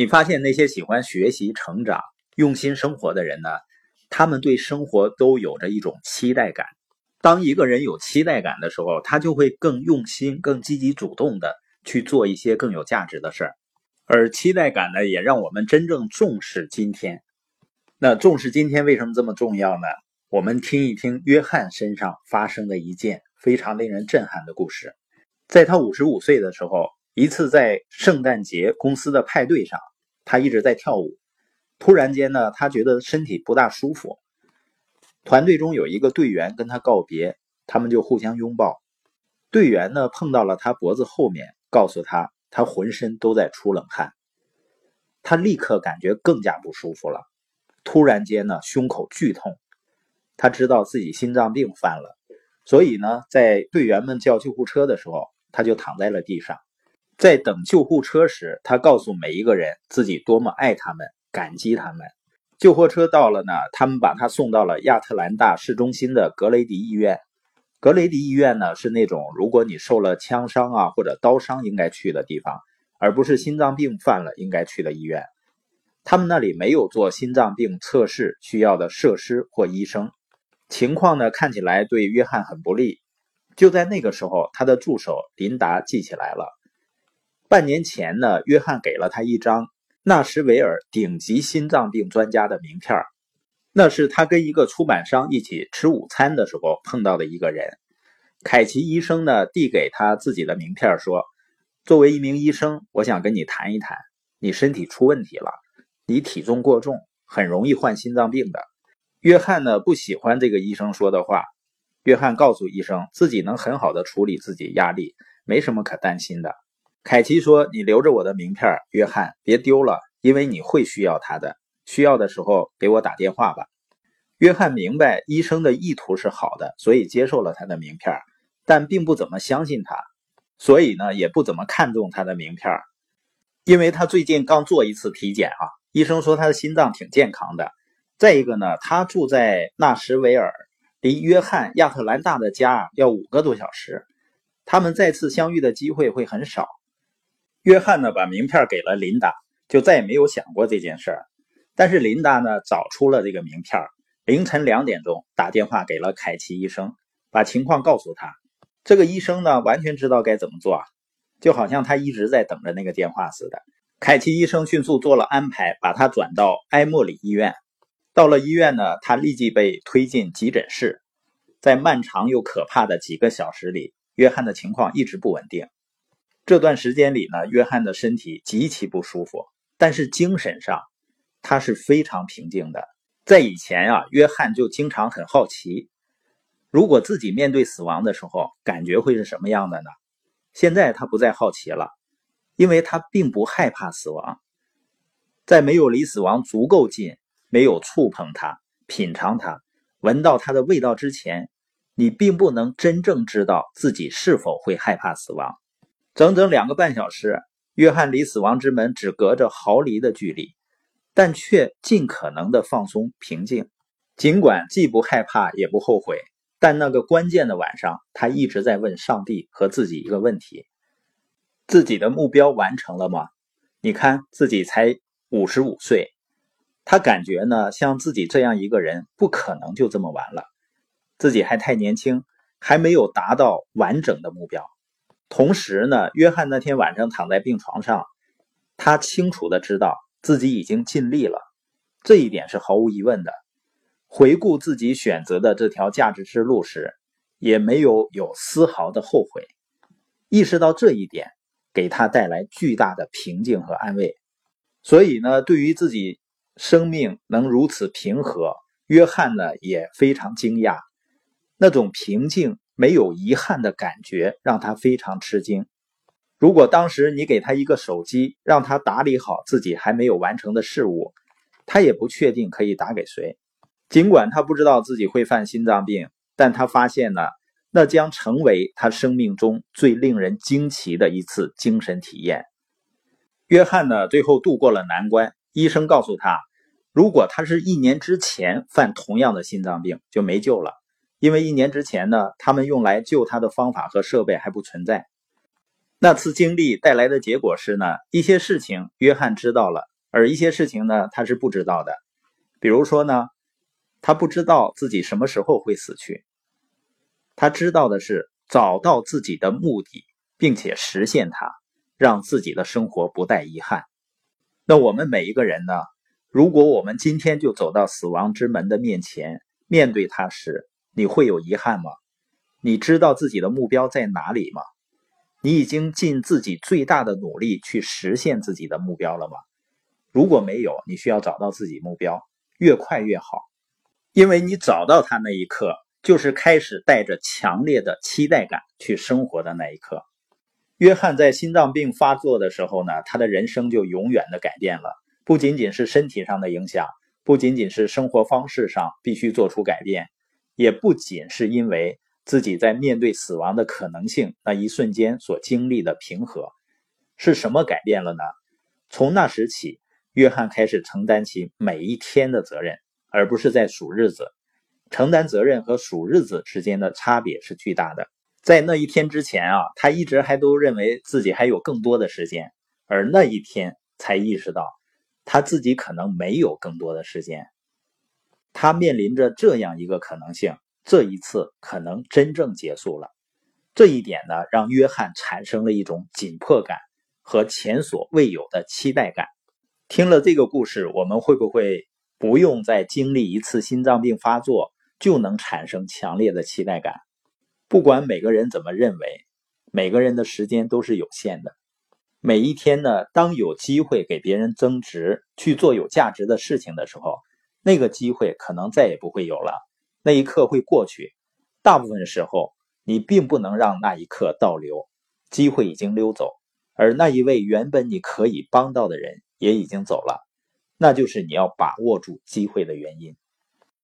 你发现那些喜欢学习、成长、用心生活的人呢？他们对生活都有着一种期待感。当一个人有期待感的时候，他就会更用心、更积极主动的去做一些更有价值的事儿。而期待感呢，也让我们真正重视今天。那重视今天为什么这么重要呢？我们听一听约翰身上发生的一件非常令人震撼的故事。在他五十五岁的时候，一次在圣诞节公司的派对上，他一直在跳舞。突然间呢，他觉得身体不大舒服。团队中有一个队员跟他告别，他们就互相拥抱。队员呢碰到了他脖子后面，告诉他他浑身都在出冷汗。他立刻感觉更加不舒服了。突然间呢，胸口剧痛，他知道自己心脏病犯了，所以呢，在队员们叫救护车的时候，他就躺在了地上。在等救护车时，他告诉每一个人自己多么爱他们，感激他们。救护车到了呢，他们把他送到了亚特兰大市中心的格雷迪医院。格雷迪医院呢，是那种如果你受了枪伤啊或者刀伤应该去的地方，而不是心脏病犯了应该去的医院。他们那里没有做心脏病测试需要的设施或医生，情况呢看起来对约翰很不利。就在那个时候，他的助手琳达记起来了，半年前呢，约翰给了他一张纳什维尔顶级心脏病专家的名片那是他跟一个出版商一起吃午餐的时候碰到的一个人。凯奇医生呢递给他自己的名片说：“作为一名医生，我想跟你谈一谈，你身体出问题了。”你体重过重，很容易患心脏病的。约翰呢不喜欢这个医生说的话。约翰告诉医生，自己能很好的处理自己压力，没什么可担心的。凯奇说：“你留着我的名片，约翰，别丢了，因为你会需要它的。需要的时候给我打电话吧。”约翰明白医生的意图是好的，所以接受了他的名片，但并不怎么相信他，所以呢也不怎么看重他的名片，因为他最近刚做一次体检啊。医生说他的心脏挺健康的。再一个呢，他住在纳什维尔，离约翰亚特兰大的家要五个多小时，他们再次相遇的机会会很少。约翰呢，把名片给了琳达，就再也没有想过这件事儿。但是琳达呢，找出了这个名片，凌晨两点钟打电话给了凯奇医生，把情况告诉他。这个医生呢，完全知道该怎么做啊，就好像他一直在等着那个电话似的。凯奇医生迅速做了安排，把他转到埃默里医院。到了医院呢，他立即被推进急诊室。在漫长又可怕的几个小时里，约翰的情况一直不稳定。这段时间里呢，约翰的身体极其不舒服，但是精神上他是非常平静的。在以前啊，约翰就经常很好奇，如果自己面对死亡的时候，感觉会是什么样的呢？现在他不再好奇了。因为他并不害怕死亡，在没有离死亡足够近、没有触碰它、品尝它、闻到它的味道之前，你并不能真正知道自己是否会害怕死亡。整整两个半小时，约翰离死亡之门只隔着毫厘的距离，但却尽可能的放松平静。尽管既不害怕也不后悔，但那个关键的晚上，他一直在问上帝和自己一个问题。自己的目标完成了吗？你看自己才五十五岁，他感觉呢，像自己这样一个人不可能就这么完了，自己还太年轻，还没有达到完整的目标。同时呢，约翰那天晚上躺在病床上，他清楚的知道自己已经尽力了，这一点是毫无疑问的。回顾自己选择的这条价值之路时，也没有有丝毫的后悔。意识到这一点。给他带来巨大的平静和安慰，所以呢，对于自己生命能如此平和，约翰呢也非常惊讶。那种平静、没有遗憾的感觉让他非常吃惊。如果当时你给他一个手机，让他打理好自己还没有完成的事物，他也不确定可以打给谁。尽管他不知道自己会犯心脏病，但他发现呢。那将成为他生命中最令人惊奇的一次精神体验。约翰呢，最后度过了难关。医生告诉他，如果他是一年之前犯同样的心脏病，就没救了，因为一年之前呢，他们用来救他的方法和设备还不存在。那次经历带来的结果是呢，一些事情约翰知道了，而一些事情呢，他是不知道的。比如说呢，他不知道自己什么时候会死去，他知道的是找到自己的目的，并且实现它，让自己的生活不带遗憾。那我们每一个人呢？如果我们今天就走到死亡之门的面前，面对它时，你会有遗憾吗？你知道自己的目标在哪里吗？你已经尽自己最大的努力去实现自己的目标了吗？如果没有，你需要找到自己目标，越快越好，因为你找到它那一刻，就是开始带着强烈的期待感去生活的那一刻。约翰在心脏病发作的时候呢，他的人生就永远的改变了。不仅仅是身体上的影响，不仅仅是生活方式上必须做出改变，也不仅是因为自己在面对死亡的可能性那一瞬间所经历的平和。是什么改变了呢？从那时起，约翰开始承担起每一天的责任，而不是在数日子。承担责任和数日子之间的差别是巨大的。在那一天之前啊，他一直还都认为自己还有更多的时间，而那一天才意识到。他自己可能没有更多的时间，他面临着这样一个可能性：这一次可能真正结束了。这一点呢，让约翰产生了一种紧迫感和前所未有的期待感。听了这个故事，我们会不会不用再经历一次心脏病发作就能产生强烈的期待感？不管每个人怎么认为，每个人的时间都是有限的。每一天呢，当有机会给别人增值、去做有价值的事情的时候，那个机会可能再也不会有了。那一刻会过去，大部分时候你并不能让那一刻倒流，机会已经溜走，而那一位原本你可以帮到的人也已经走了，那就是你要把握住机会的原因。